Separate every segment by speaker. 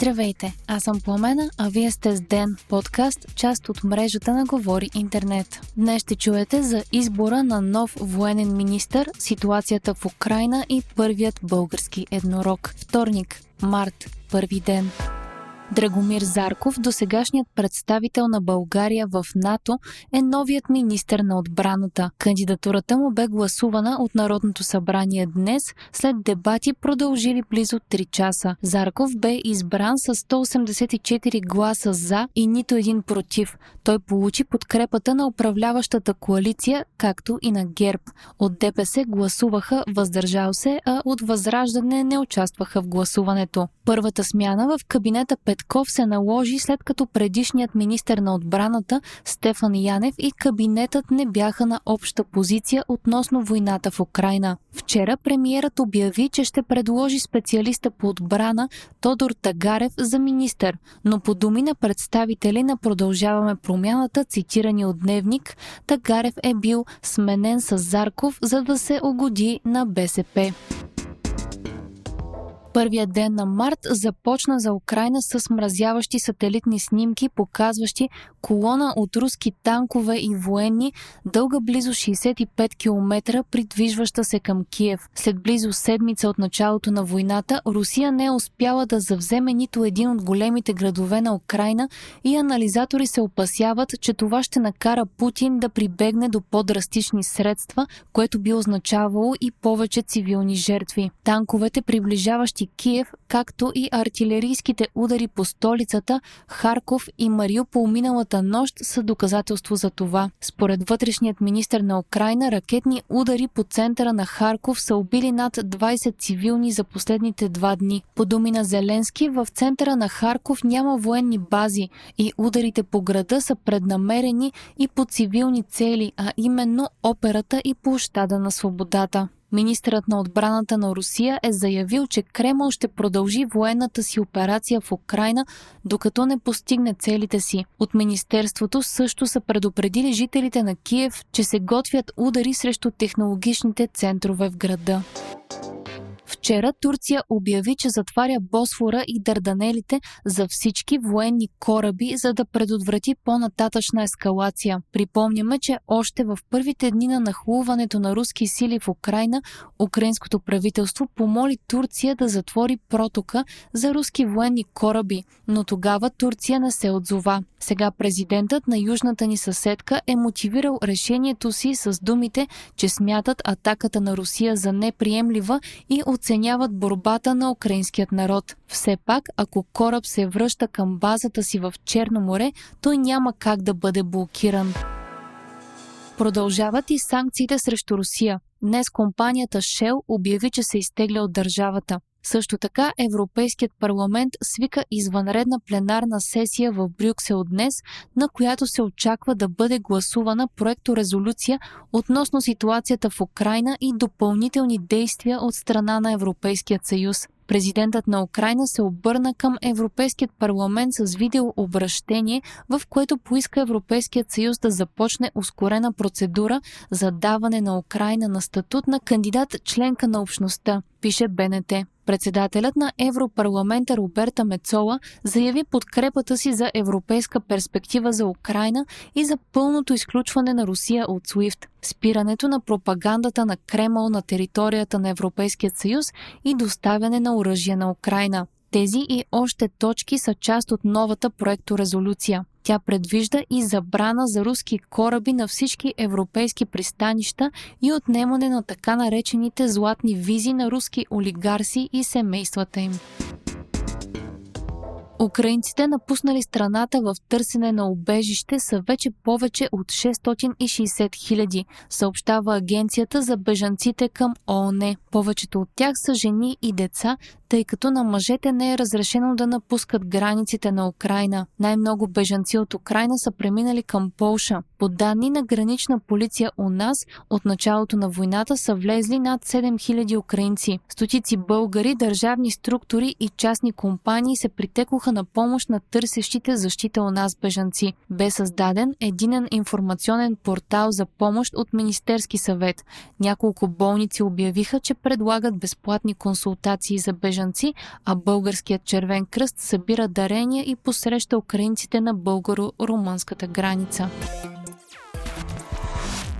Speaker 1: Здравейте, аз съм Пламена, а вие сте с Ден, подкаст, част от мрежата на Говори Интернет. Днес ще чуете за избора на нов военен министр, ситуацията в Украина и първият български еднорог. Вторник, март, първи ден. Драгомир Зарков, досегашният представител на България в НАТО, е новият министр на отбраната. Кандидатурата му бе гласувана от Народното събрание днес, след дебати продължили близо 3 часа. Зарков бе избран с 184 гласа за и нито един против. Той получи подкрепата на управляващата коалиция, както и на ГЕРБ. От ДПС гласуваха въздържал се, а от Възраждане не участваха в гласуването. Първата смяна в кабинета Петков се наложи след като предишният министр на отбраната Стефан Янев и кабинетът не бяха на обща позиция относно войната в Украина. Вчера премиерът обяви, че ще предложи специалиста по отбрана Тодор Тагарев за министър, но по думи на представители на Продължаваме промяната, цитирани от Дневник, Тагарев е бил сменен с Зарков, за да се угоди на БСП. Първият ден на март започна за Украина с мразяващи сателитни снимки, показващи колона от руски танкове и военни, дълга близо 65 км, придвижваща се към Киев. След близо седмица от началото на войната, Русия не е успяла да завземе нито един от големите градове на Украина и анализатори се опасяват, че това ще накара Путин да прибегне до по-драстични средства, което би означавало и повече цивилни жертви. Танковете, приближаващи Киев, както и артилерийските удари по столицата, Харков и Мариупол миналата нощ са доказателство за това. Според вътрешният министр на Украина, ракетни удари по центъра на Харков са убили над 20 цивилни за последните два дни. По думи на Зеленски, в центъра на Харков няма военни бази и ударите по града са преднамерени и по цивилни цели, а именно операта и площада на свободата. Министърът на отбраната на Русия е заявил, че Кремъл ще продължи военната си операция в Украина, докато не постигне целите си. От Министерството също са предупредили жителите на Киев, че се готвят удари срещу технологичните центрове в града. Вчера Турция обяви, че затваря Босфора и Дарданелите за всички военни кораби, за да предотврати по-нататъчна ескалация. Припомняме, че още в първите дни на нахлуването на руски сили в Украина, украинското правителство помоли Турция да затвори протока за руски военни кораби, но тогава Турция не се отзова. Сега президентът на южната ни съседка е мотивирал решението си с думите, че смятат атаката на Русия за неприемлива и оценяват борбата на украинският народ. Все пак, ако кораб се връща към базата си в Черно море, той няма как да бъде блокиран. Продължават и санкциите срещу Русия. Днес компанията Shell обяви, че се изтегля от държавата. Също така Европейският парламент свика извънредна пленарна сесия в Брюксел днес, на която се очаква да бъде гласувана проекторезолюция относно ситуацията в Украина и допълнителни действия от страна на Европейският съюз. Президентът на Украина се обърна към Европейският парламент с видеообращение, в което поиска Европейският съюз да започне ускорена процедура за даване на Украина на статут на кандидат членка на общността, пише БНТ. Председателят на Европарламента Роберта Мецола заяви подкрепата си за европейска перспектива за Украина и за пълното изключване на Русия от SWIFT, спирането на пропагандата на Кремъл на територията на Европейския съюз и доставяне на оръжие на Украина. Тези и още точки са част от новата проекторезолюция. Тя предвижда и забрана за руски кораби на всички европейски пристанища и отнемане на така наречените златни визи на руски олигарси и семействата им. Украинците, напуснали страната в търсене на убежище, са вече повече от 660 хиляди, съобщава Агенцията за бежанците към ООН. Повечето от тях са жени и деца, тъй като на мъжете не е разрешено да напускат границите на Украина. Най-много бежанци от Украина са преминали към Полша. По данни на гранична полиция у нас, от началото на войната са влезли над 7000 украинци. Стотици българи, държавни структури и частни компании се притекоха на помощ на търсещите защита у нас бежанци. Бе създаден единен информационен портал за помощ от Министерски съвет. Няколко болници обявиха, че предлагат безплатни консултации за бежанци бежанци, а Българският червен кръст събира дарения и посреща украинците на българо-румънската граница.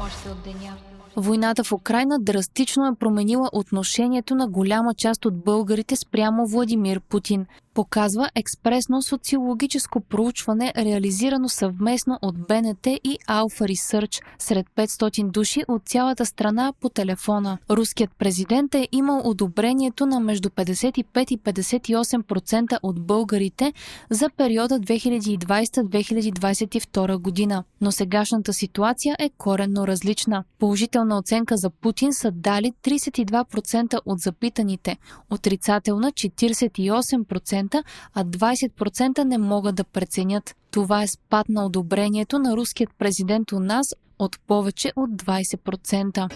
Speaker 1: Още от деня. Войната в Украина драстично е променила отношението на голяма част от българите спрямо Владимир Путин показва експресно социологическо проучване, реализирано съвместно от БНТ и Alpha Research сред 500 души от цялата страна по телефона. Руският президент е имал одобрението на между 55 и 58% от българите за периода 2020-2022 година. Но сегашната ситуация е коренно различна. Положителна оценка за Путин са дали 32% от запитаните, отрицателна 48%, 20%, а 20% не могат да преценят. Това е спад на одобрението на руският президент у нас от повече от 20%.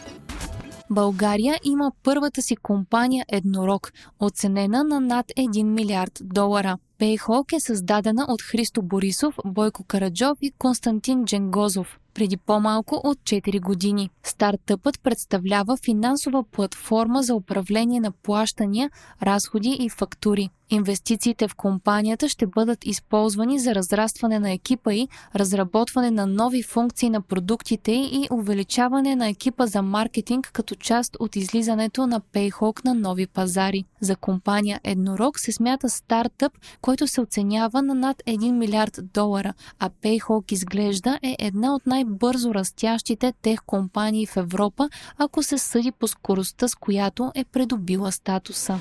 Speaker 1: България има първата си компания Еднорог, оценена на над 1 милиард долара. Пейхок е създадена от Христо Борисов, Бойко Караджов и Константин Дженгозов преди по-малко от 4 години. Стартъпът представлява финансова платформа за управление на плащания, разходи и фактури. Инвестициите в компанията ще бъдат използвани за разрастване на екипа и разработване на нови функции на продуктите и увеличаване на екипа за маркетинг като част от излизането на Payhawk на нови пазари. За компания Еднорог се смята стартъп, който се оценява на над 1 милиард долара, а Payhawk изглежда е една от най-бързо растящите тех компании в Европа, ако се съди по скоростта, с която е придобила статуса.